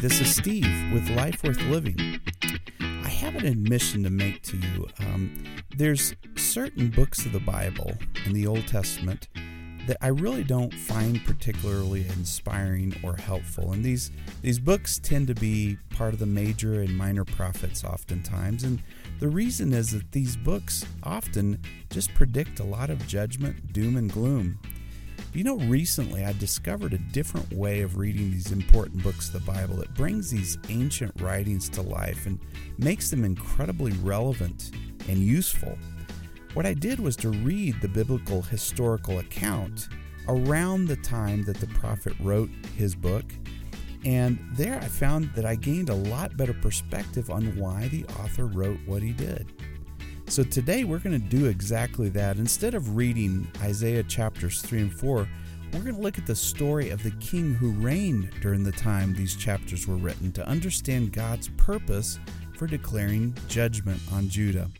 this is Steve with Life Worth Living. I have an admission to make to you. Um, there's certain books of the Bible in the Old Testament that I really don't find particularly inspiring or helpful. And these these books tend to be part of the major and minor prophets oftentimes. And the reason is that these books often just predict a lot of judgment, doom, and gloom. You know, recently I discovered a different way of reading these important books of the Bible that brings these ancient writings to life and makes them incredibly relevant and useful. What I did was to read the biblical historical account around the time that the prophet wrote his book. And there I found that I gained a lot better perspective on why the author wrote what he did. So today we're going to do exactly that. Instead of reading Isaiah chapters 3 and 4, we're going to look at the story of the king who reigned during the time these chapters were written to understand God's purpose for declaring judgment on Judah.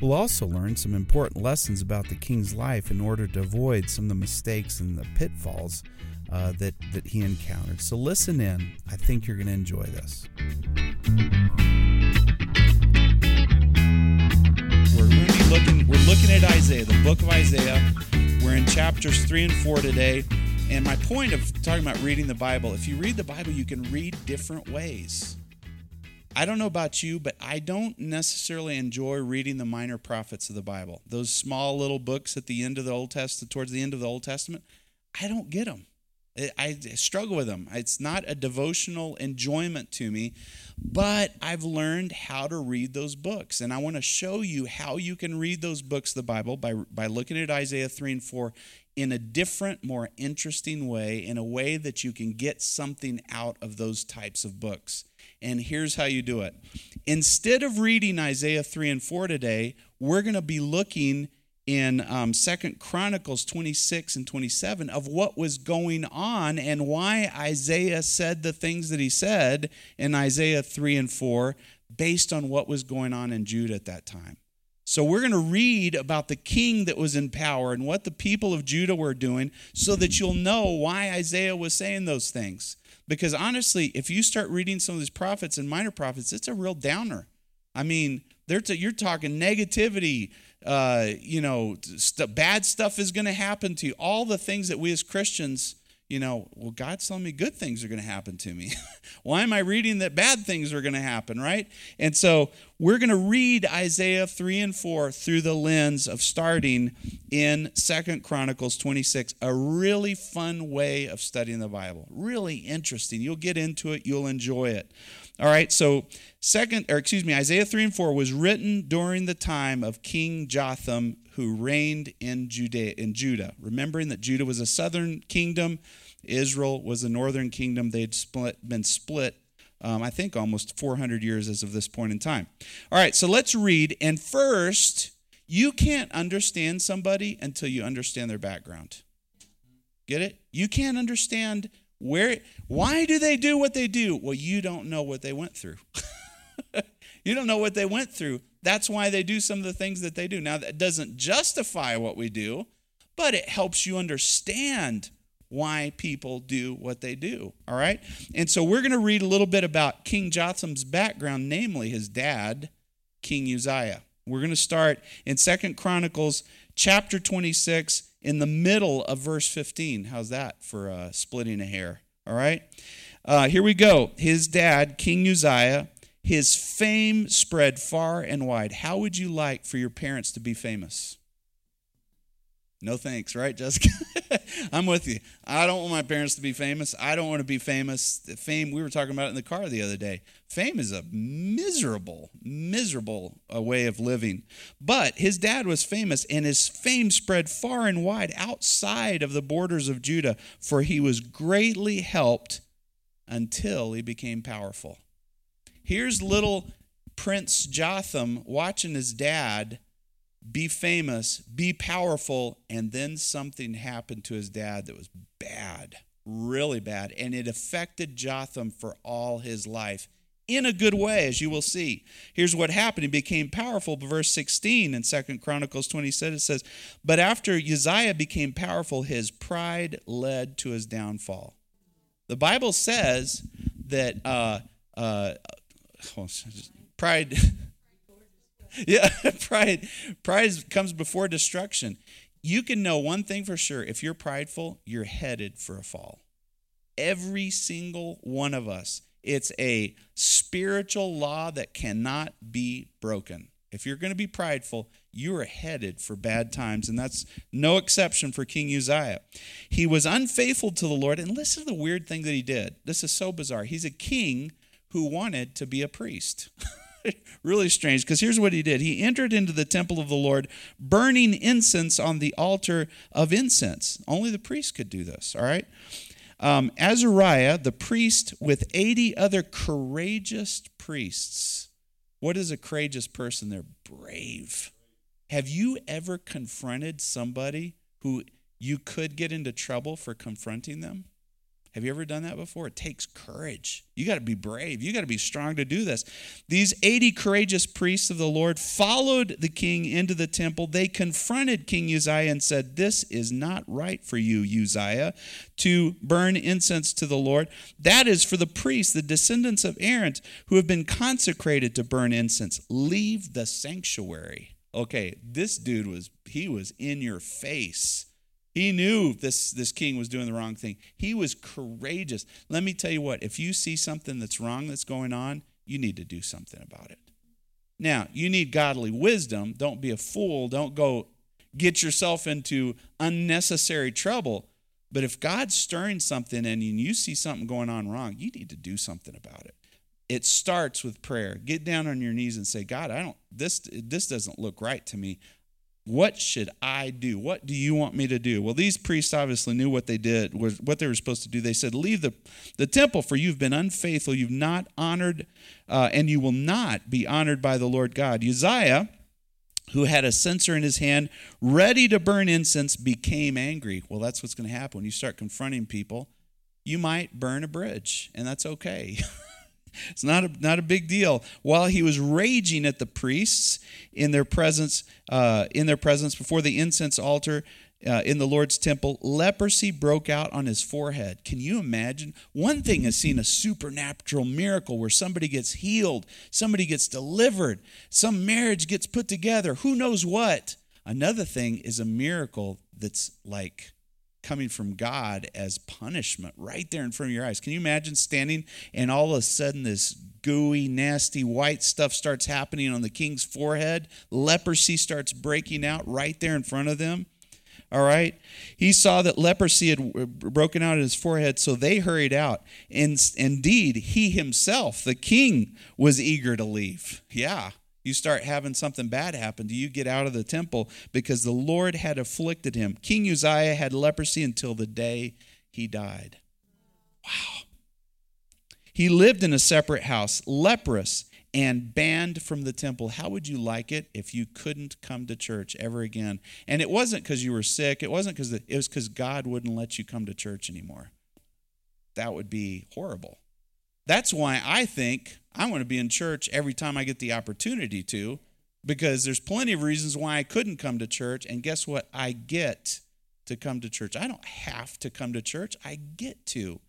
We'll also learn some important lessons about the king's life in order to avoid some of the mistakes and the pitfalls uh, that, that he encountered. So listen in. I think you're going to enjoy this. We're looking at Isaiah, the book of Isaiah. We're in chapters 3 and 4 today. And my point of talking about reading the Bible, if you read the Bible, you can read different ways. I don't know about you, but I don't necessarily enjoy reading the minor prophets of the Bible. Those small little books at the end of the Old Testament, towards the end of the Old Testament, I don't get them. I struggle with them. It's not a devotional enjoyment to me, but I've learned how to read those books. And I want to show you how you can read those books, the Bible, by, by looking at Isaiah 3 and 4 in a different, more interesting way, in a way that you can get something out of those types of books. And here's how you do it. Instead of reading Isaiah 3 and 4 today, we're going to be looking in um, Second Chronicles 26 and 27 of what was going on and why Isaiah said the things that he said in Isaiah 3 and 4 based on what was going on in Judah at that time. So we're going to read about the king that was in power and what the people of Judah were doing so that you'll know why Isaiah was saying those things. Because honestly, if you start reading some of these prophets and minor prophets, it's a real downer. I mean, t- you're talking negativity, uh, you know, st- bad stuff is going to happen to you. All the things that we as Christians, you know, well, God's telling me good things are going to happen to me. Why am I reading that bad things are going to happen, right? And so we're going to read Isaiah 3 and 4 through the lens of starting in Second Chronicles 26, a really fun way of studying the Bible. Really interesting. You'll get into it, you'll enjoy it. All right, so second, or excuse me, Isaiah 3 and 4 was written during the time of King Jotham, who reigned in Judea, in Judah. Remembering that Judah was a southern kingdom, Israel was a northern kingdom. They'd split, been split, um, I think, almost 400 years as of this point in time. All right, so let's read. And first, you can't understand somebody until you understand their background. Get it? You can't understand where why do they do what they do? Well, you don't know what they went through. you don't know what they went through. That's why they do some of the things that they do. Now that doesn't justify what we do, but it helps you understand why people do what they do. All right? And so we're going to read a little bit about King Jotham's background, namely his dad, King Uzziah. We're going to start in Second Chronicles chapter 26 in the middle of verse 15. How's that for uh, splitting a hair? All right. Uh, here we go. His dad, King Uzziah, his fame spread far and wide. How would you like for your parents to be famous? No thanks, right, Jessica? I'm with you. I don't want my parents to be famous. I don't want to be famous. Fame, we were talking about it in the car the other day. Fame is a miserable, miserable uh, way of living. But his dad was famous, and his fame spread far and wide outside of the borders of Judah, for he was greatly helped until he became powerful. Here's little Prince Jotham watching his dad be famous, be powerful, and then something happened to his dad that was bad, really bad, and it affected Jotham for all his life in a good way, as you will see. Here's what happened. He became powerful. Verse 16 in Second Chronicles 27, it says, But after Uzziah became powerful, his pride led to his downfall. The Bible says that uh, uh, pride. yeah, pride. Pride comes before destruction. You can know one thing for sure: if you're prideful, you're headed for a fall. Every single one of us. It's a spiritual law that cannot be broken. If you're going to be prideful, you are headed for bad times. And that's no exception for King Uzziah. He was unfaithful to the Lord. And listen to the weird thing that he did. This is so bizarre. He's a king who wanted to be a priest. really strange because here's what he did he entered into the temple of the Lord, burning incense on the altar of incense. Only the priest could do this, all right? Um, Azariah, the priest, with 80 other courageous priests. What is a courageous person? They're brave. Have you ever confronted somebody who you could get into trouble for confronting them? Have you ever done that before? It takes courage. You got to be brave. You got to be strong to do this. These 80 courageous priests of the Lord followed the king into the temple. They confronted King Uzziah and said, This is not right for you, Uzziah, to burn incense to the Lord. That is for the priests, the descendants of Aaron, who have been consecrated to burn incense. Leave the sanctuary okay, this dude was he was in your face. He knew this this king was doing the wrong thing. He was courageous. Let me tell you what, if you see something that's wrong that's going on, you need to do something about it. Now, you need godly wisdom. Don't be a fool. Don't go get yourself into unnecessary trouble. But if God's stirring something and you see something going on wrong, you need to do something about it it starts with prayer. Get down on your knees and say, God, I don't this this doesn't look right to me. What should I do? What do you want me to do? Well, these priests obviously knew what they did, what they were supposed to do. They said, Leave the, the temple, for you've been unfaithful. You've not honored, uh, and you will not be honored by the Lord God. Uzziah, who had a censer in his hand, ready to burn incense, became angry. Well, that's what's going to happen when you start confronting people. You might burn a bridge, and that's okay. It's not a, not a big deal. While he was raging at the priests in their presence, uh, in their presence before the incense altar uh, in the Lord's temple, leprosy broke out on his forehead. Can you imagine? One thing is seeing a supernatural miracle where somebody gets healed, somebody gets delivered, some marriage gets put together. Who knows what? Another thing is a miracle that's like coming from God as punishment right there in front of your eyes. Can you imagine standing and all of a sudden this gooey, nasty white stuff starts happening on the king's forehead? Leprosy starts breaking out right there in front of them. All right. He saw that leprosy had uh, broken out in his forehead, so they hurried out. And indeed, he himself, the king, was eager to leave. Yeah you start having something bad happen to you, get out of the temple because the Lord had afflicted him. King Uzziah had leprosy until the day he died. Wow. He lived in a separate house, leprous and banned from the temple. How would you like it if you couldn't come to church ever again? And it wasn't because you were sick, it wasn't because it was because God wouldn't let you come to church anymore. That would be horrible. That's why I think I want to be in church every time I get the opportunity to, because there's plenty of reasons why I couldn't come to church. And guess what? I get to come to church. I don't have to come to church, I get to.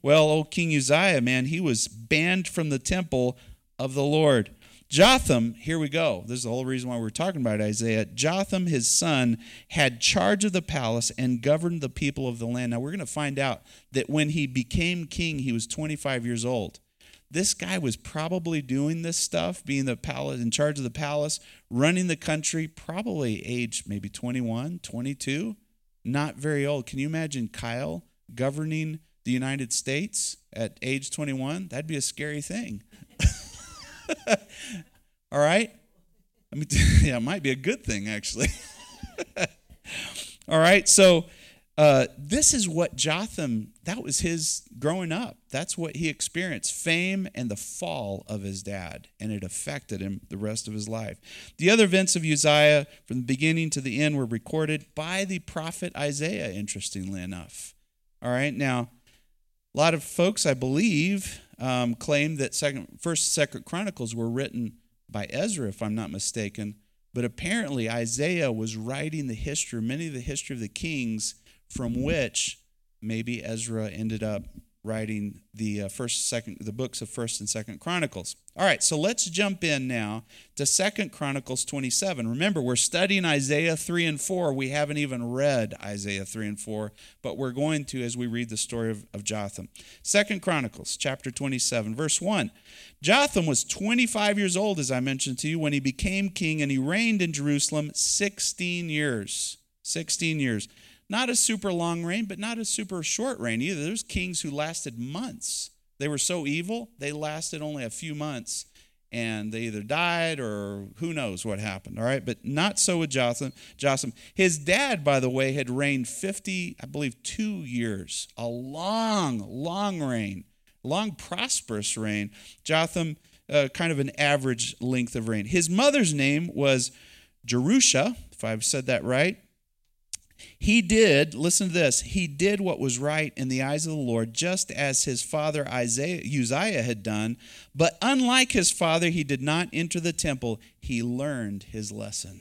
Well, old King Uzziah, man, he was banned from the temple of the Lord. Jotham, here we go. This is the whole reason why we're talking about Isaiah. Jotham, his son, had charge of the palace and governed the people of the land. Now, we're going to find out that when he became king, he was 25 years old. This guy was probably doing this stuff, being the palace in charge of the palace, running the country, probably age maybe 21, 22, not very old. Can you imagine Kyle governing the United States at age 21? That'd be a scary thing. All right? I mean, yeah, it might be a good thing, actually. All right, so uh, this is what Jotham, that was his growing up. That's what he experienced fame and the fall of his dad, and it affected him the rest of his life. The other events of Uzziah from the beginning to the end were recorded by the prophet Isaiah, interestingly enough. All right, now, a lot of folks, I believe, um, claim that second, First, Second Chronicles were written by Ezra, if I'm not mistaken. But apparently, Isaiah was writing the history, many of the history of the kings from which maybe Ezra ended up writing the uh, first second the books of first and second chronicles. All right so let's jump in now to second chronicles 27 remember we're studying isaiah 3 and 4 we haven't even read isaiah 3 and 4 but we're going to as we read the story of, of jotham. Second chronicles chapter 27 verse 1 jotham was 25 years old as i mentioned to you when he became king and he reigned in jerusalem 16 years. 16 years not a super long reign, but not a super short reign either. There's kings who lasted months. They were so evil, they lasted only a few months and they either died or who knows what happened. All right, but not so with Jotham. Jotham. His dad, by the way, had reigned 50, I believe, two years. A long, long reign, long, prosperous reign. Jotham, uh, kind of an average length of reign. His mother's name was Jerusha, if I've said that right. He did, listen to this, he did what was right in the eyes of the Lord, just as his father Isaiah, Uzziah had done. But unlike his father, he did not enter the temple. He learned his lesson.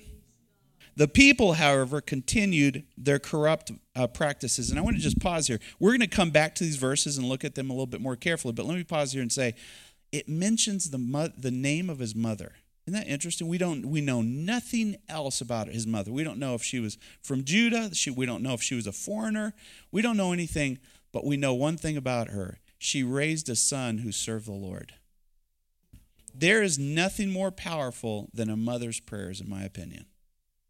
The people, however, continued their corrupt uh, practices. And I want to just pause here. We're going to come back to these verses and look at them a little bit more carefully. But let me pause here and say it mentions the, mo- the name of his mother. Isn't that interesting? We don't we know nothing else about his mother. We don't know if she was from Judah. She, we don't know if she was a foreigner. We don't know anything, but we know one thing about her. She raised a son who served the Lord. There is nothing more powerful than a mother's prayers, in my opinion.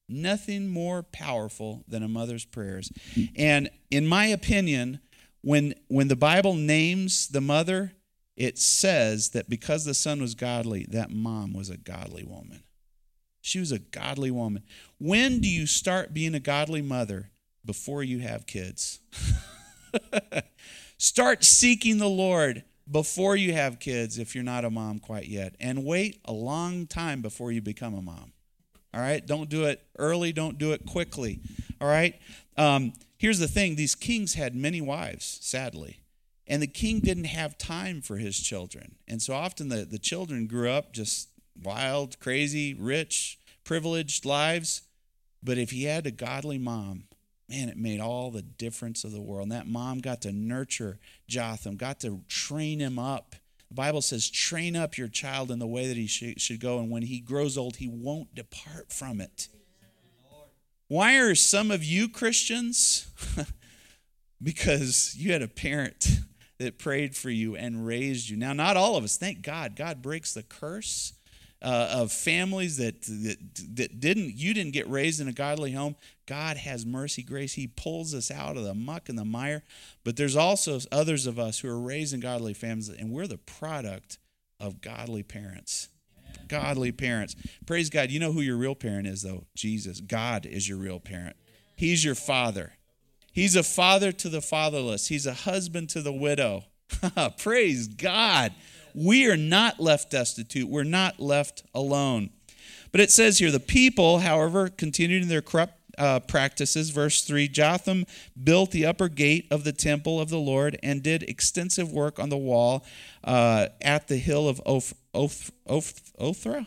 Nothing more powerful than a mother's prayers. And in my opinion, when when the Bible names the mother, it says that because the son was godly, that mom was a godly woman. She was a godly woman. When do you start being a godly mother? Before you have kids. start seeking the Lord before you have kids if you're not a mom quite yet. And wait a long time before you become a mom. All right? Don't do it early, don't do it quickly. All right? Um, here's the thing these kings had many wives, sadly. And the king didn't have time for his children. And so often the, the children grew up just wild, crazy, rich, privileged lives. But if he had a godly mom, man, it made all the difference of the world. And that mom got to nurture Jotham, got to train him up. The Bible says, train up your child in the way that he should go. And when he grows old, he won't depart from it. Why are some of you Christians? because you had a parent that prayed for you and raised you. Now, not all of us, thank God. God breaks the curse uh, of families that, that, that didn't, you didn't get raised in a godly home. God has mercy, grace. He pulls us out of the muck and the mire. But there's also others of us who are raised in godly families, and we're the product of godly parents. Godly parents. Praise God. You know who your real parent is, though? Jesus. God is your real parent. He's your father. He's a father to the fatherless, he's a husband to the widow. Praise God. We are not left destitute, we're not left alone. But it says here the people, however, continued in their corrupt uh, practices. Verse 3 Jotham built the upper gate of the temple of the Lord and did extensive work on the wall uh, at the hill of Oph, Oph, Oph, Ophra?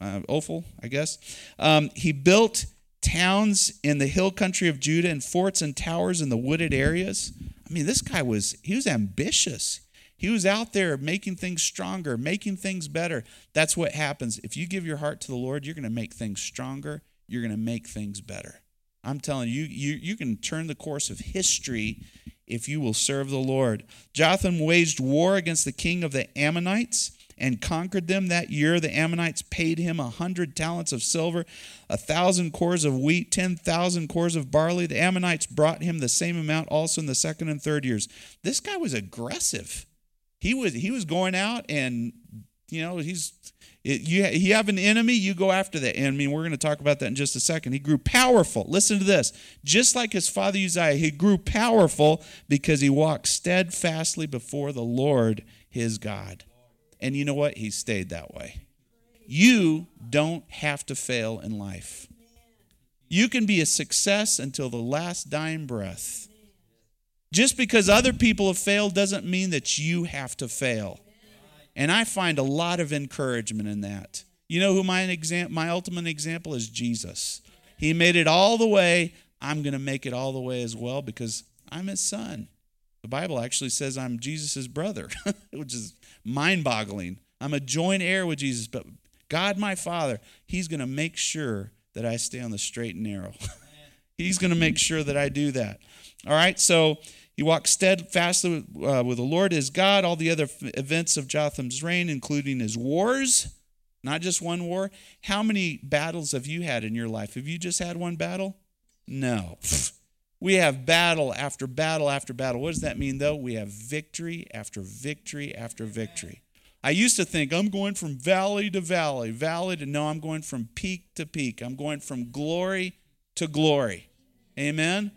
Uh, Ophel, I guess. Um, he built towns in the hill country of Judah and forts and towers in the wooded areas. I mean, this guy was he was ambitious. He was out there making things stronger, making things better. That's what happens. If you give your heart to the Lord, you're going to make things stronger. You're going to make things better. I'm telling you, you, you can turn the course of history if you will serve the Lord. Jotham waged war against the king of the Ammonites and conquered them. That year, the Ammonites paid him a hundred talents of silver, a thousand cors of wheat, ten thousand cors of barley. The Ammonites brought him the same amount also in the second and third years. This guy was aggressive. He was he was going out and you know he's it, you, you have an enemy, you go after that And I mean, We're going to talk about that in just a second. He grew powerful. Listen to this. Just like his father Uzziah, he grew powerful because he walked steadfastly before the Lord his God. And you know what? He stayed that way. You don't have to fail in life. You can be a success until the last dying breath. Just because other people have failed doesn't mean that you have to fail. And I find a lot of encouragement in that. You know who my exam- my ultimate example is Jesus. He made it all the way. I'm going to make it all the way as well because I'm his son. The Bible actually says I'm Jesus' brother, which is mind boggling. I'm a joint heir with Jesus, but God, my Father, He's going to make sure that I stay on the straight and narrow. He's going to make sure that I do that. All right, so he walked steadfastly uh, with the Lord his God. All the other events of Jotham's reign, including his wars, not just one war. How many battles have you had in your life? Have you just had one battle? No. We have battle after battle after battle. What does that mean, though? We have victory after victory after victory. I used to think I'm going from valley to valley, valley to no, I'm going from peak to peak. I'm going from glory to glory. Amen.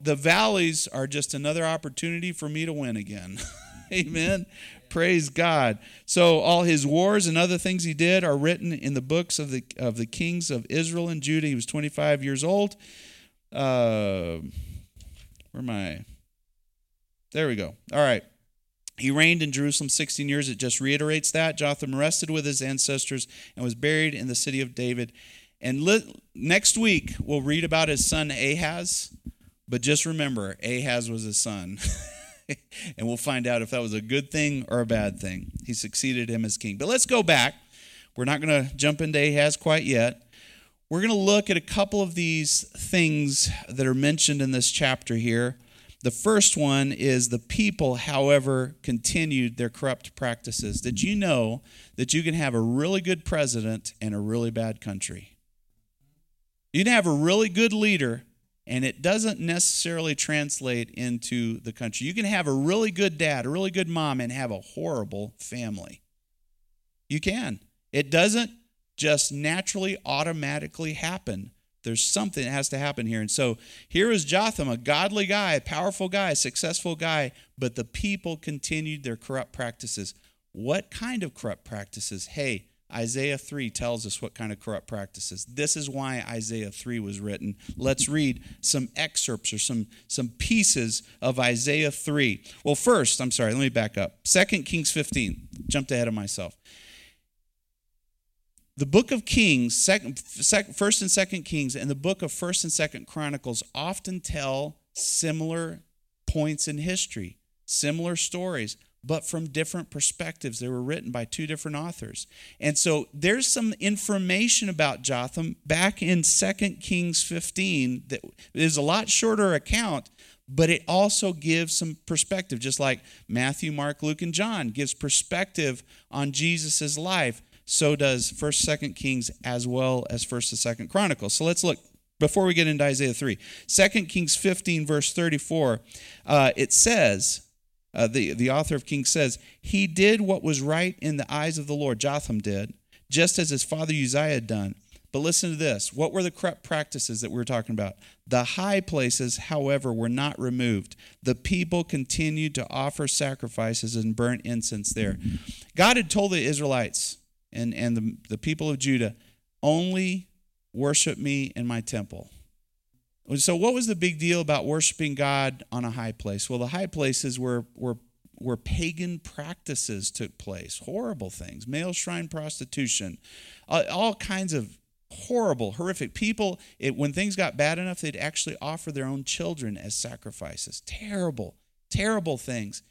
The valleys are just another opportunity for me to win again. Amen. Praise God. So all his wars and other things he did are written in the books of the of the kings of Israel and Judah. He was 25 years old. Uh, where am I? There we go. All right. He reigned in Jerusalem 16 years. It just reiterates that. Jotham rested with his ancestors and was buried in the city of David. And li- next week, we'll read about his son Ahaz. But just remember, Ahaz was his son. and we'll find out if that was a good thing or a bad thing. He succeeded him as king. But let's go back. We're not going to jump into Ahaz quite yet. We're going to look at a couple of these things that are mentioned in this chapter here. The first one is the people, however, continued their corrupt practices. Did you know that you can have a really good president and a really bad country? You can have a really good leader and it doesn't necessarily translate into the country. You can have a really good dad, a really good mom, and have a horrible family. You can. It doesn't just naturally, automatically happen. There's something that has to happen here. And so here is Jotham, a godly guy, a powerful guy, a successful guy, but the people continued their corrupt practices. What kind of corrupt practices? Hey, Isaiah 3 tells us what kind of corrupt practices. This is why Isaiah 3 was written. Let's read some excerpts or some, some pieces of Isaiah 3. Well, first, I'm sorry, let me back up. 2 Kings 15. Jumped ahead of myself the book of kings second, second, first and second kings and the book of first and second chronicles often tell similar points in history similar stories but from different perspectives. They were written by two different authors. And so there's some information about jotham back in second kings 15 that is a lot shorter account but it also gives some perspective just like matthew mark luke and john gives perspective on jesus' life so does 1st 2nd Kings as well as 1st and 2nd Chronicles. So let's look before we get into Isaiah 3. 2 Kings 15 verse 34, uh, it says, uh, the, the author of Kings says, He did what was right in the eyes of the Lord, Jotham did, just as his father Uzziah had done. But listen to this. What were the corrupt practices that we were talking about? The high places, however, were not removed. The people continued to offer sacrifices and burnt incense there. God had told the Israelites, and, and the, the people of Judah, only worship me in my temple. So, what was the big deal about worshiping God on a high place? Well, the high places were, were, were pagan practices took place, horrible things, male shrine prostitution, all kinds of horrible, horrific. People, it, when things got bad enough, they'd actually offer their own children as sacrifices. Terrible, terrible things.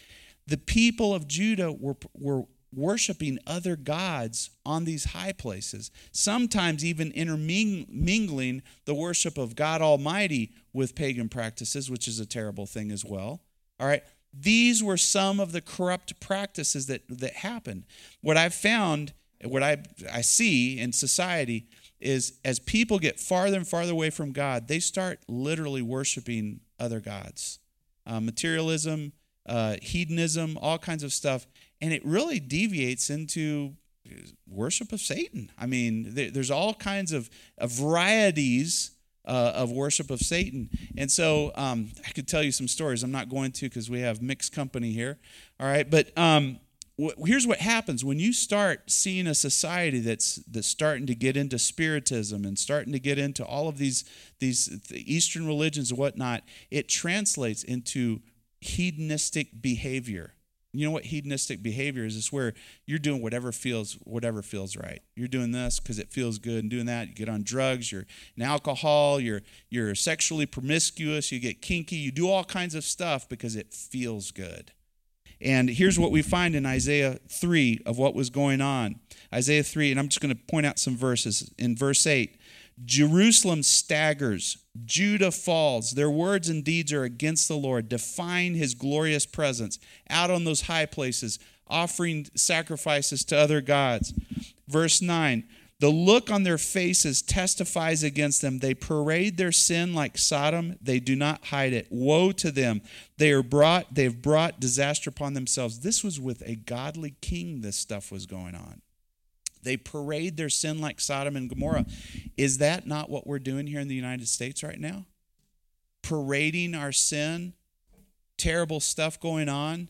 The people of Judah were, were worshiping other gods on these high places, sometimes even intermingling the worship of God Almighty with pagan practices, which is a terrible thing as well. All right. These were some of the corrupt practices that, that happened. What I've found, what I, I see in society, is as people get farther and farther away from God, they start literally worshiping other gods. Uh, materialism, uh, hedonism, all kinds of stuff and it really deviates into worship of Satan. I mean, there's all kinds of, of varieties uh, of worship of Satan. And so um, I could tell you some stories. I'm not going to because we have mixed company here. All right, but um, here's what happens when you start seeing a society that's that's starting to get into spiritism and starting to get into all of these these Eastern religions and whatnot. It translates into hedonistic behavior You know what hedonistic behavior is? It's where you're doing whatever feels whatever feels right. You're doing this because it feels good, and doing that. You get on drugs. You're in alcohol. You're you're sexually promiscuous. You get kinky. You do all kinds of stuff because it feels good. And here's what we find in Isaiah 3 of what was going on. Isaiah 3, and I'm just going to point out some verses. In verse 8, Jerusalem staggers, Judah falls. Their words and deeds are against the Lord, defying his glorious presence out on those high places, offering sacrifices to other gods. Verse 9 The look on their faces testifies against them. They parade their sin like Sodom, they do not hide it. Woe to them. They are brought, they have brought disaster upon themselves. This was with a godly king, this stuff was going on. They parade their sin like Sodom and Gomorrah. Is that not what we're doing here in the United States right now? Parading our sin, terrible stuff going on.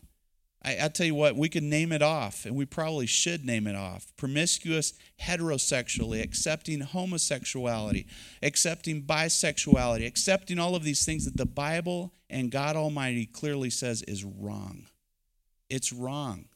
I, I tell you what, we can name it off, and we probably should name it off. Promiscuous heterosexually, accepting homosexuality, accepting bisexuality, accepting all of these things that the Bible and God Almighty clearly says is wrong. It's wrong.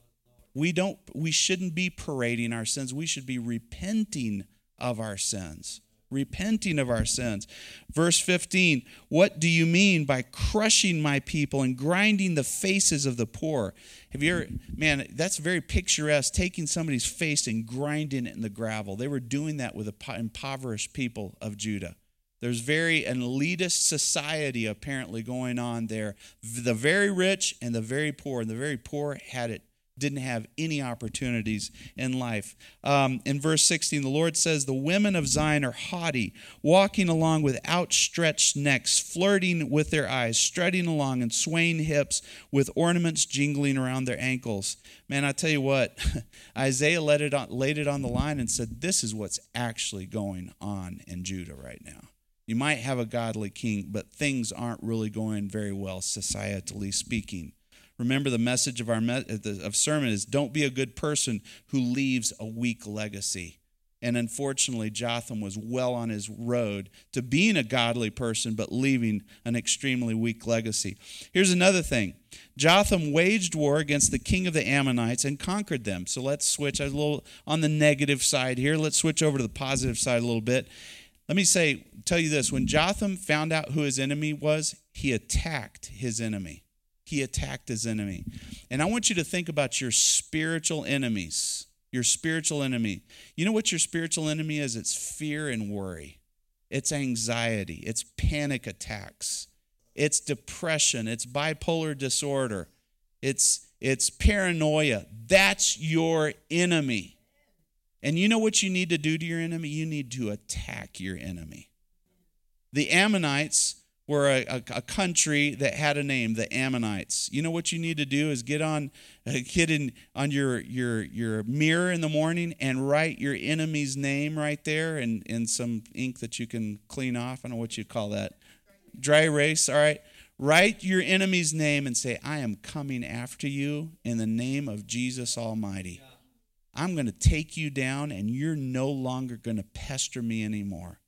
We don't we shouldn't be parading our sins. We should be repenting of our sins. Repenting of our sins. Verse 15, what do you mean by crushing my people and grinding the faces of the poor? Have you ever, man, that's very picturesque, taking somebody's face and grinding it in the gravel. They were doing that with the impoverished people of Judah. There's very an elitist society apparently going on there. The very rich and the very poor. And the very poor had it didn't have any opportunities in life. Um, in verse 16, the Lord says, The women of Zion are haughty, walking along with outstretched necks, flirting with their eyes, strutting along and swaying hips with ornaments jingling around their ankles. Man, I tell you what, Isaiah laid it, on, laid it on the line and said, This is what's actually going on in Judah right now. You might have a godly king, but things aren't really going very well, societally speaking. Remember, the message of our of sermon is don't be a good person who leaves a weak legacy. And unfortunately, Jotham was well on his road to being a godly person, but leaving an extremely weak legacy. Here's another thing Jotham waged war against the king of the Ammonites and conquered them. So let's switch a little on the negative side here. Let's switch over to the positive side a little bit. Let me say, tell you this when Jotham found out who his enemy was, he attacked his enemy he attacked his enemy. And I want you to think about your spiritual enemies. Your spiritual enemy. You know what your spiritual enemy is? It's fear and worry, it's anxiety, it's panic attacks, it's depression, it's bipolar disorder, it's, it's paranoia. That's your enemy. And you know what you need to do to your enemy? You need to attack your enemy. The Ammonites were a, a, a, country that had a name, the Ammonites. You know what you need to do is get on uh, get in on your your your mirror in the morning and write your enemy's name right there in, in some ink that you can clean off. I don't know what you call that. Dry erase, all right. Write your enemy's name and say, I am coming after you in the name of Jesus Almighty. I'm going to take you down and you're no longer going to pester me anymore.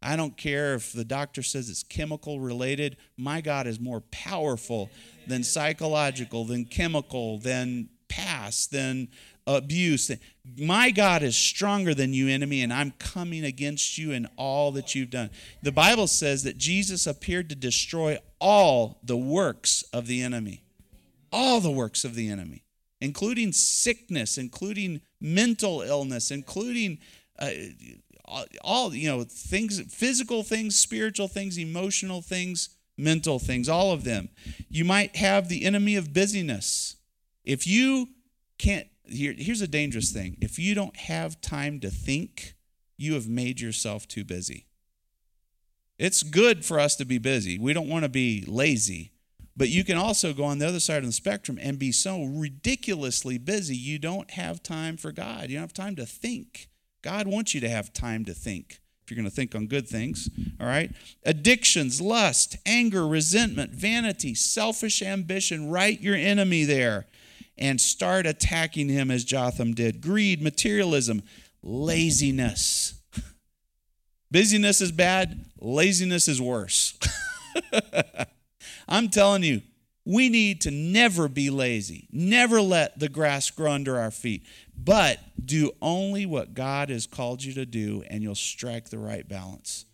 I don't care if the doctor says it's chemical related. My God is more powerful than psychological, than chemical, than past, than abuse. My God is stronger than you, enemy, and I'm coming against you and all that you've done. The Bible says that Jesus appeared to destroy all the works of the enemy. All the works of the enemy, including sickness, including mental illness, including. Uh, all you know things physical things spiritual things emotional things mental things all of them. You might have the enemy of busyness. If you can't here, here's a dangerous thing. If you don't have time to think you have made yourself too busy. It's good for us to be busy. We don't want to be lazy. But you can also go on the other side of the spectrum and be so ridiculously busy you don't have time for god. You don't have time to think God wants you to have time to think if you're going to think on good things, all right? Addictions, lust, anger, resentment, vanity, selfish ambition, write your enemy there and start attacking him as Jotham did. Greed, materialism, laziness. Busyness is bad, laziness is worse. I'm telling you, We need to never be lazy, never let the grass grow under our feet, but do only what God has called you to do, and you'll strike the right balance.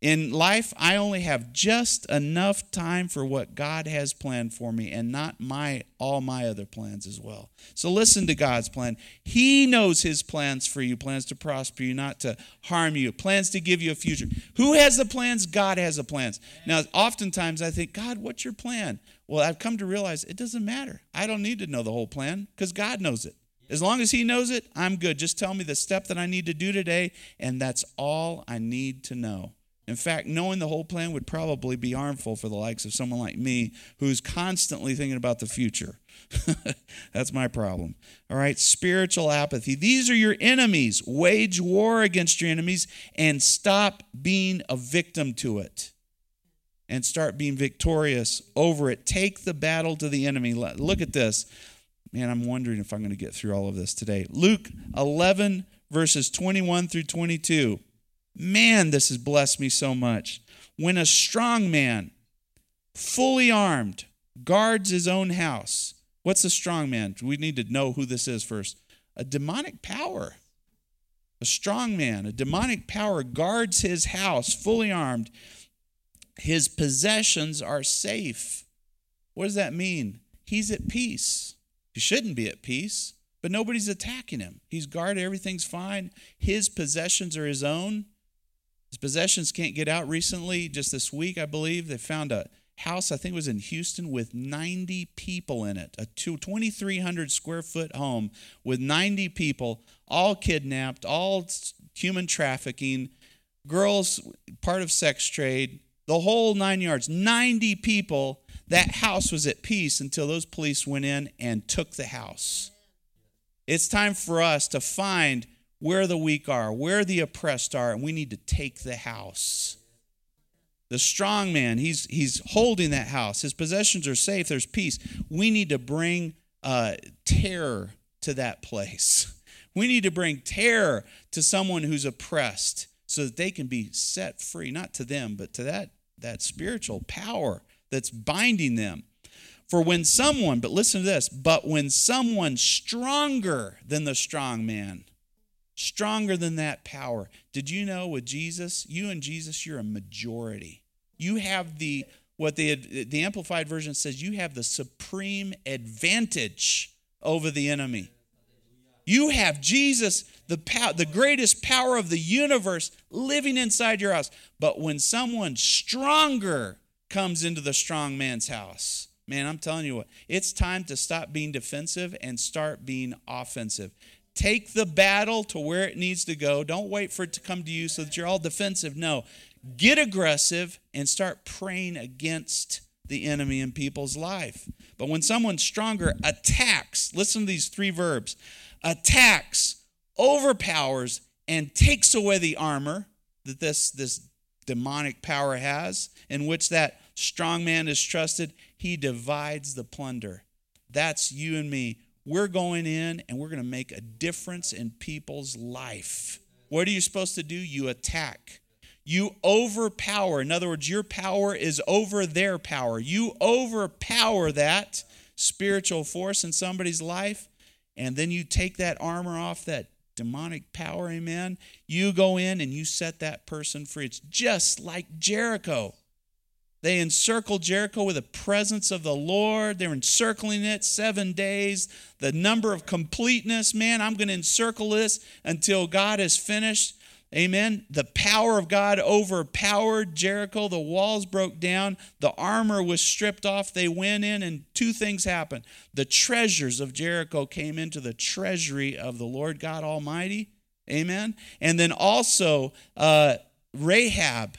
In life, I only have just enough time for what God has planned for me and not my all my other plans as well. So listen to God's plan. He knows his plans for you, plans to prosper you, not to harm you, plans to give you a future. Who has the plans? God has the plans. Now, oftentimes I think, God, what's your plan? Well, I've come to realize it doesn't matter. I don't need to know the whole plan because God knows it. As long as he knows it, I'm good. Just tell me the step that I need to do today, and that's all I need to know. In fact, knowing the whole plan would probably be harmful for the likes of someone like me who's constantly thinking about the future. That's my problem. All right, spiritual apathy. These are your enemies. Wage war against your enemies and stop being a victim to it and start being victorious over it. Take the battle to the enemy. Look at this. Man, I'm wondering if I'm going to get through all of this today. Luke 11, verses 21 through 22. Man, this has blessed me so much. When a strong man, fully armed, guards his own house. What's a strong man? We need to know who this is first. A demonic power. A strong man, a demonic power guards his house, fully armed. His possessions are safe. What does that mean? He's at peace. He shouldn't be at peace, but nobody's attacking him. He's guarded, everything's fine. His possessions are his own. His possessions can't get out recently. Just this week, I believe, they found a house, I think it was in Houston, with 90 people in it. A 2,300 square foot home with 90 people, all kidnapped, all human trafficking, girls part of sex trade, the whole nine yards. 90 people. That house was at peace until those police went in and took the house. It's time for us to find where the weak are, where the oppressed are, and we need to take the house. The strong man, he's, he's holding that house. His possessions are safe, there's peace. We need to bring uh, terror to that place. We need to bring terror to someone who's oppressed so that they can be set free, not to them, but to that, that spiritual power that's binding them. For when someone, but listen to this, but when someone stronger than the strong man, stronger than that power. Did you know with Jesus, you and Jesus, you're a majority. You have the what the the amplified version says you have the supreme advantage over the enemy. You have Jesus, the power, the greatest power of the universe living inside your house. But when someone stronger comes into the strong man's house, man, I'm telling you what, it's time to stop being defensive and start being offensive. Take the battle to where it needs to go. Don't wait for it to come to you so that you're all defensive. No, get aggressive and start praying against the enemy in people's life. But when someone stronger attacks, listen to these three verbs attacks, overpowers, and takes away the armor that this, this demonic power has, in which that strong man is trusted, he divides the plunder. That's you and me we're going in and we're going to make a difference in people's life. What are you supposed to do? You attack. You overpower. In other words, your power is over their power. You overpower that spiritual force in somebody's life, and then you take that armor off, that demonic power, amen. You go in and you set that person free. It's just like Jericho. They encircled Jericho with the presence of the Lord. They're encircling it seven days. The number of completeness, man, I'm going to encircle this until God is finished. Amen. The power of God overpowered Jericho. The walls broke down. The armor was stripped off. They went in, and two things happened. The treasures of Jericho came into the treasury of the Lord God Almighty. Amen. And then also, uh, Rahab,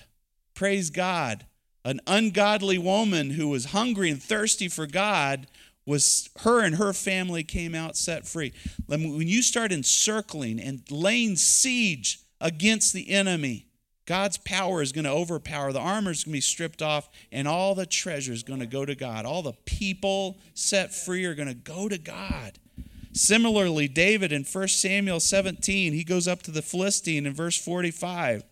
praise God an ungodly woman who was hungry and thirsty for God was her and her family came out set free. When you start encircling and laying siege against the enemy, God's power is going to overpower. The armor is going to be stripped off, and all the treasure is going to go to God. All the people set free are going to go to God. Similarly, David in 1 Samuel 17, he goes up to the Philistine in verse 45.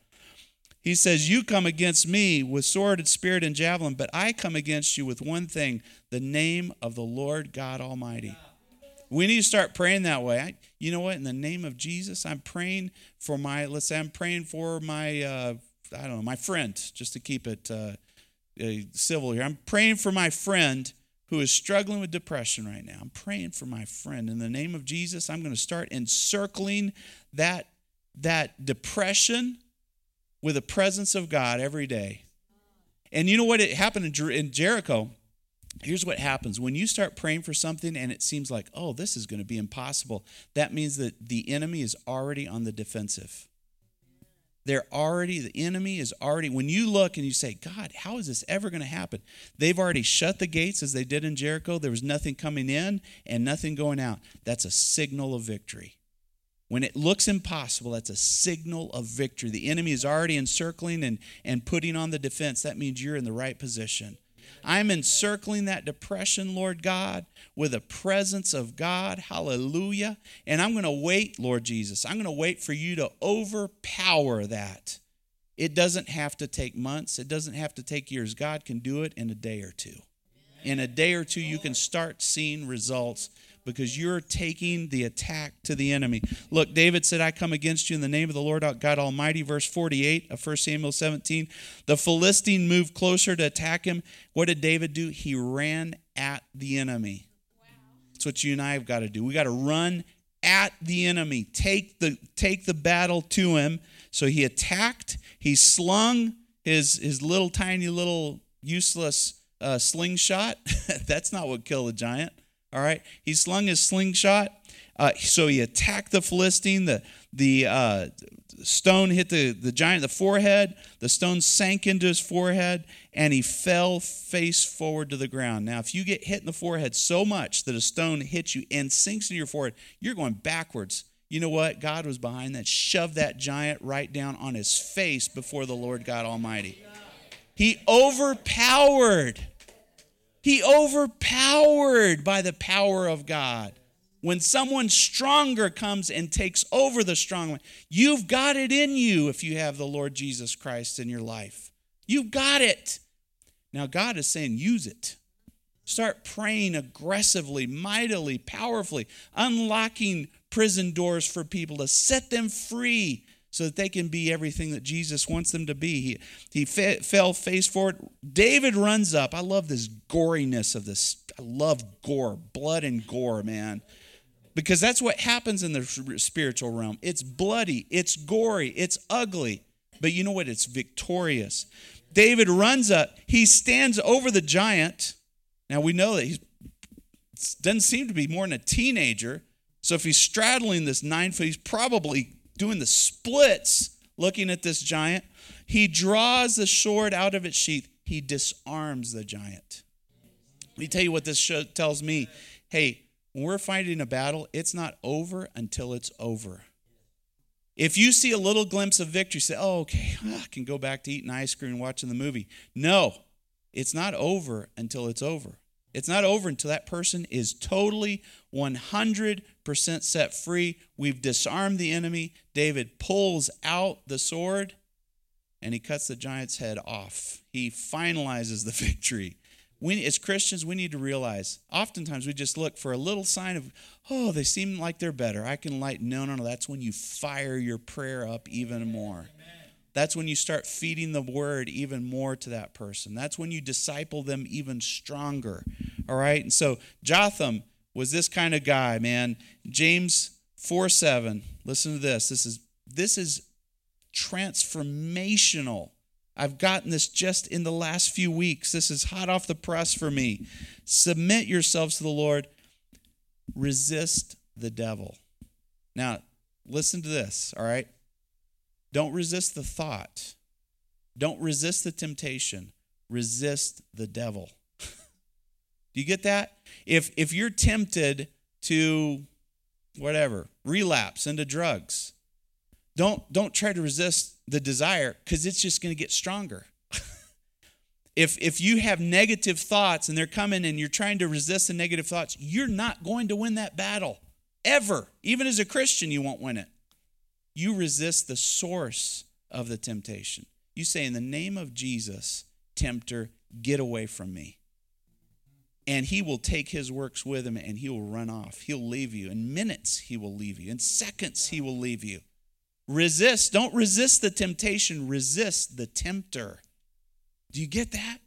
He says, You come against me with sword and spirit and javelin, but I come against you with one thing the name of the Lord God Almighty. We need to start praying that way. I, you know what? In the name of Jesus, I'm praying for my, let's say I'm praying for my, uh, I don't know, my friend, just to keep it uh, uh, civil here. I'm praying for my friend who is struggling with depression right now. I'm praying for my friend. In the name of Jesus, I'm going to start encircling that, that depression with the presence of God every day. And you know what? It happened in, Jer- in Jericho. Here's what happens when you start praying for something and it seems like, oh, this is going to be impossible. That means that the enemy is already on the defensive. They're already, the enemy is already, when you look and you say, God, how is this ever going to happen? They've already shut the gates as they did in Jericho. There was nothing coming in and nothing going out. That's a signal of victory. When it looks impossible, that's a signal of victory. The enemy is already encircling and, and putting on the defense. That means you're in the right position. I'm encircling that depression, Lord God, with the presence of God. Hallelujah. And I'm going to wait, Lord Jesus. I'm going to wait for you to overpower that. It doesn't have to take months, it doesn't have to take years. God can do it in a day or two. In a day or two, you can start seeing results because you're taking the attack to the enemy. Look, David said, I come against you in the name of the Lord God Almighty. Verse 48 of 1 Samuel 17. The Philistine moved closer to attack him. What did David do? He ran at the enemy. That's what you and I have got to do. We got to run at the enemy. Take the take the battle to him. So he attacked. He slung his his little tiny little useless uh, slingshot. That's not what killed the giant. All right. He slung his slingshot. Uh, so he attacked the Philistine. The, the uh, stone hit the, the giant the forehead. The stone sank into his forehead, and he fell face forward to the ground. Now, if you get hit in the forehead so much that a stone hits you and sinks into your forehead, you're going backwards. You know what? God was behind that, shoved that giant right down on his face before the Lord God Almighty. He overpowered he overpowered by the power of God. When someone stronger comes and takes over the strong one, you've got it in you if you have the Lord Jesus Christ in your life. You've got it. Now, God is saying, use it. Start praying aggressively, mightily, powerfully, unlocking prison doors for people to set them free so that they can be everything that Jesus wants them to be. He, he fe- fell face forward. David runs up. I love this goriness of this. I love gore, blood and gore, man. Because that's what happens in the spiritual realm. It's bloody, it's gory, it's ugly. But you know what? It's victorious. David runs up. He stands over the giant. Now we know that he doesn't seem to be more than a teenager. So if he's straddling this nine foot, he's probably doing the splits looking at this giant. He draws the sword out of its sheath. He disarms the giant. Let me tell you what this show tells me. Hey, when we're fighting a battle, it's not over until it's over. If you see a little glimpse of victory, say, oh, okay, I can go back to eating ice cream and watching the movie. No, it's not over until it's over. It's not over until that person is totally 100% set free. We've disarmed the enemy. David pulls out the sword and he cuts the giant's head off. He finalizes the victory. We, as Christians, we need to realize oftentimes we just look for a little sign of, oh, they seem like they're better. I can light. No, no, no. That's when you fire your prayer up even more. That's when you start feeding the word even more to that person. That's when you disciple them even stronger. All right? And so Jotham was this kind of guy, man. James 4 7. Listen to this. This is this is transformational. I've gotten this just in the last few weeks. This is hot off the press for me. Submit yourselves to the Lord. Resist the devil. Now, listen to this, all right? Don't resist the thought. Don't resist the temptation. Resist the devil. Do you get that? If if you're tempted to whatever, relapse into drugs, don't don't try to resist the desire cuz it's just going to get stronger. if if you have negative thoughts and they're coming and you're trying to resist the negative thoughts, you're not going to win that battle ever. Even as a Christian, you won't win it you resist the source of the temptation. You say, In the name of Jesus, tempter, get away from me. And he will take his works with him and he will run off. He'll leave you. In minutes, he will leave you. In seconds, he will leave you. Resist. Don't resist the temptation, resist the tempter. Do you get that?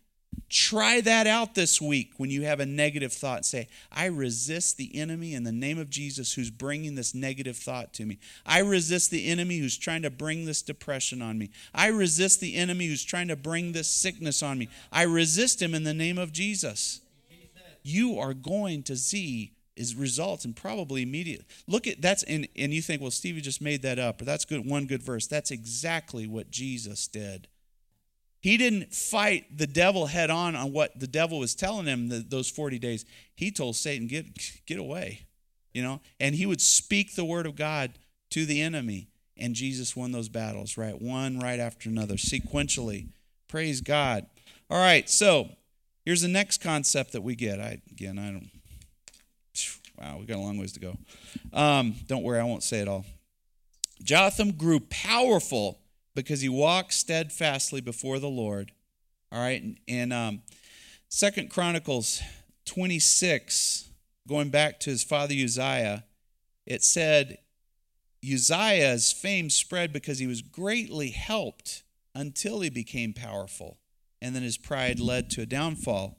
Try that out this week when you have a negative thought. Say, I resist the enemy in the name of Jesus who's bringing this negative thought to me. I resist the enemy who's trying to bring this depression on me. I resist the enemy who's trying to bring this sickness on me. I resist him in the name of Jesus. You are going to see is results and probably immediate. Look at that's and, and you think, well, Stevie just made that up, or that's good one good verse. That's exactly what Jesus did. He didn't fight the devil head on on what the devil was telling him the, those 40 days. He told Satan, get, get away, you know, and he would speak the word of God to the enemy. And Jesus won those battles, right? One right after another, sequentially. Praise God. All right, so here's the next concept that we get. I again, I don't. Wow, we got a long ways to go. Um, don't worry, I won't say it all. Jotham grew powerful because he walked steadfastly before the Lord. All right, and, um, Second Chronicles 26, going back to his father Uzziah, it said Uzziah's fame spread because he was greatly helped until he became powerful, and then his pride led to a downfall.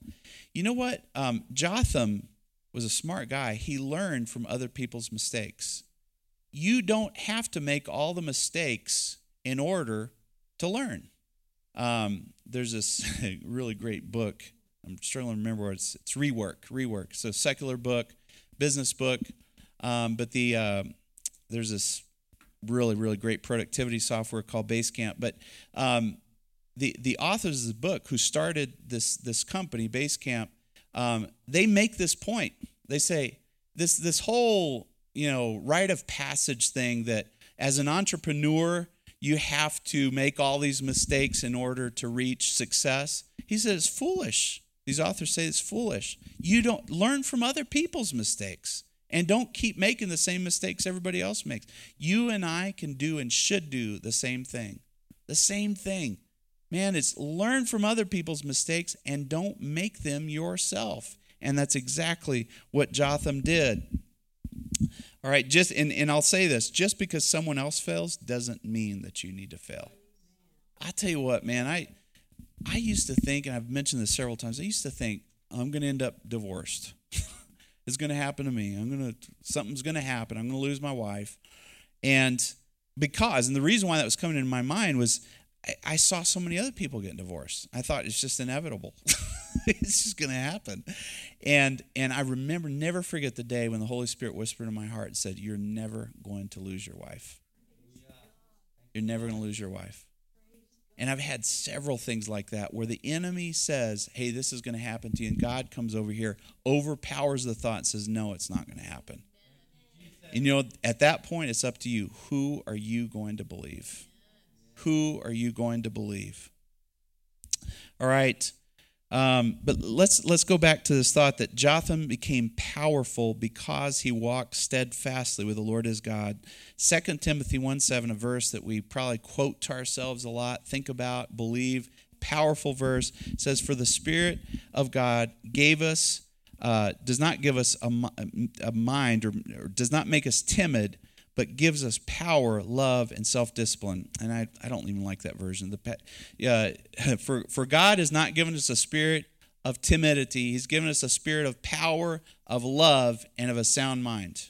You know what? Um, Jotham was a smart guy. He learned from other people's mistakes. You don't have to make all the mistakes in order to learn. Um, there's this really great book. I'm struggling to remember what it's. It's Rework. Rework. So secular book, business book. Um, but the uh, there's this really really great productivity software called Basecamp. But um, the the authors of the book who started this this company Basecamp, um, they make this point. They say this this whole you know rite of passage thing that as an entrepreneur you have to make all these mistakes in order to reach success. He says it's foolish. These authors say it's foolish. You don't learn from other people's mistakes and don't keep making the same mistakes everybody else makes. You and I can do and should do the same thing. The same thing. Man, it's learn from other people's mistakes and don't make them yourself. And that's exactly what Jotham did. All right, just and, and I'll say this just because someone else fails doesn't mean that you need to fail. I tell you what, man, I I used to think, and I've mentioned this several times, I used to think I'm gonna end up divorced. it's gonna happen to me. I'm gonna something's gonna happen. I'm gonna lose my wife. And because, and the reason why that was coming into my mind was I, saw so many other people getting divorced. I thought it's just inevitable. it's just going to happen. And and I remember never forget the day when the Holy Spirit whispered in my heart and said, "You're never going to lose your wife. You're never going to lose your wife." And I've had several things like that where the enemy says, "Hey, this is going to happen to you," and God comes over here, overpowers the thought, and says, "No, it's not going to happen." And you know, at that point, it's up to you. Who are you going to believe? Who are you going to believe? All right. Um, but let's let's go back to this thought that Jotham became powerful because he walked steadfastly with the Lord his God. 2 Timothy 1 7, a verse that we probably quote to ourselves a lot, think about, believe. Powerful verse says, For the Spirit of God gave us, uh, does not give us a, a mind or, or does not make us timid, but gives us power, love, and self discipline. And I, I don't even like that version. The, uh, for, for God has not given us a spirit of timidity, He's given us a spirit of power, of love, and of a sound mind.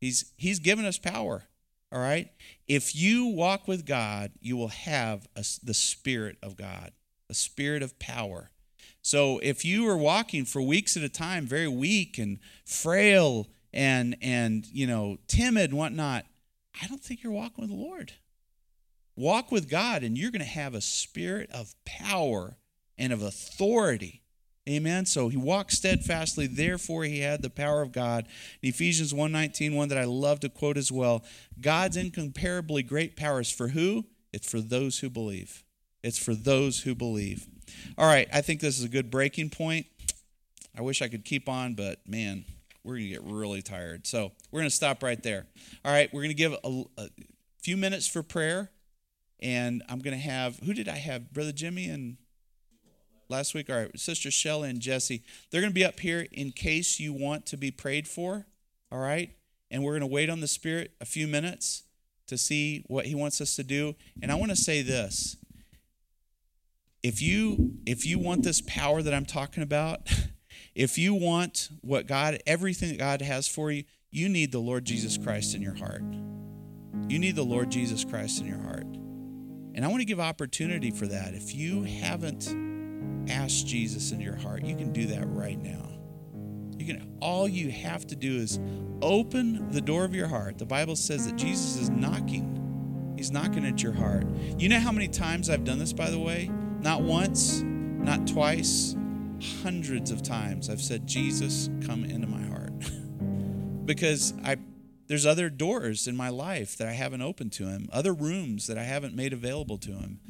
He's, he's given us power, all right? If you walk with God, you will have a, the Spirit of God, a spirit of power. So if you are walking for weeks at a time, very weak and frail and and you know timid and whatnot i don't think you're walking with the lord. Walk with god and you're going to have a spirit of power and of authority. Amen? So he walked steadfastly therefore he had the power of god. In ephesians 1.19 one that i love to quote as well god's incomparably great power is for who? It's for those who believe. It's for those who believe. All right i think this is a good breaking point. I wish i could keep on but man we're going to get really tired. So we're going to stop right there. All right, we're going to give a, a few minutes for prayer. And I'm going to have, who did I have? Brother Jimmy and last week, our sister Shelley and Jesse. They're going to be up here in case you want to be prayed for. All right. And we're going to wait on the Spirit a few minutes to see what He wants us to do. And I want to say this if you if you want this power that I'm talking about, if you want what God everything that God has for you, you need the Lord Jesus Christ in your heart. You need the Lord Jesus Christ in your heart. And I want to give opportunity for that. If you haven't asked Jesus in your heart, you can do that right now. You can all you have to do is open the door of your heart. The Bible says that Jesus is knocking. He's knocking at your heart. You know how many times I've done this by the way? Not once, not twice, hundreds of times I've said, "Jesus, come into my heart." because I there's other doors in my life that I haven't opened to him, other rooms that I haven't made available to him.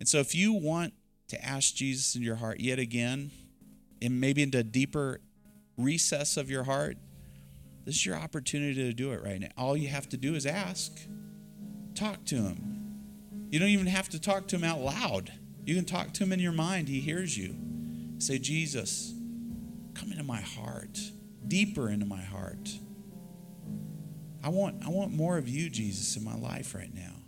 And so if you want to ask Jesus in your heart yet again, and maybe into a deeper recess of your heart, this is your opportunity to do it right now. All you have to do is ask. Talk to him. You don't even have to talk to him out loud. You can talk to him in your mind. He hears you. Say, Jesus, come into my heart, deeper into my heart. I want, I want more of you, Jesus, in my life right now.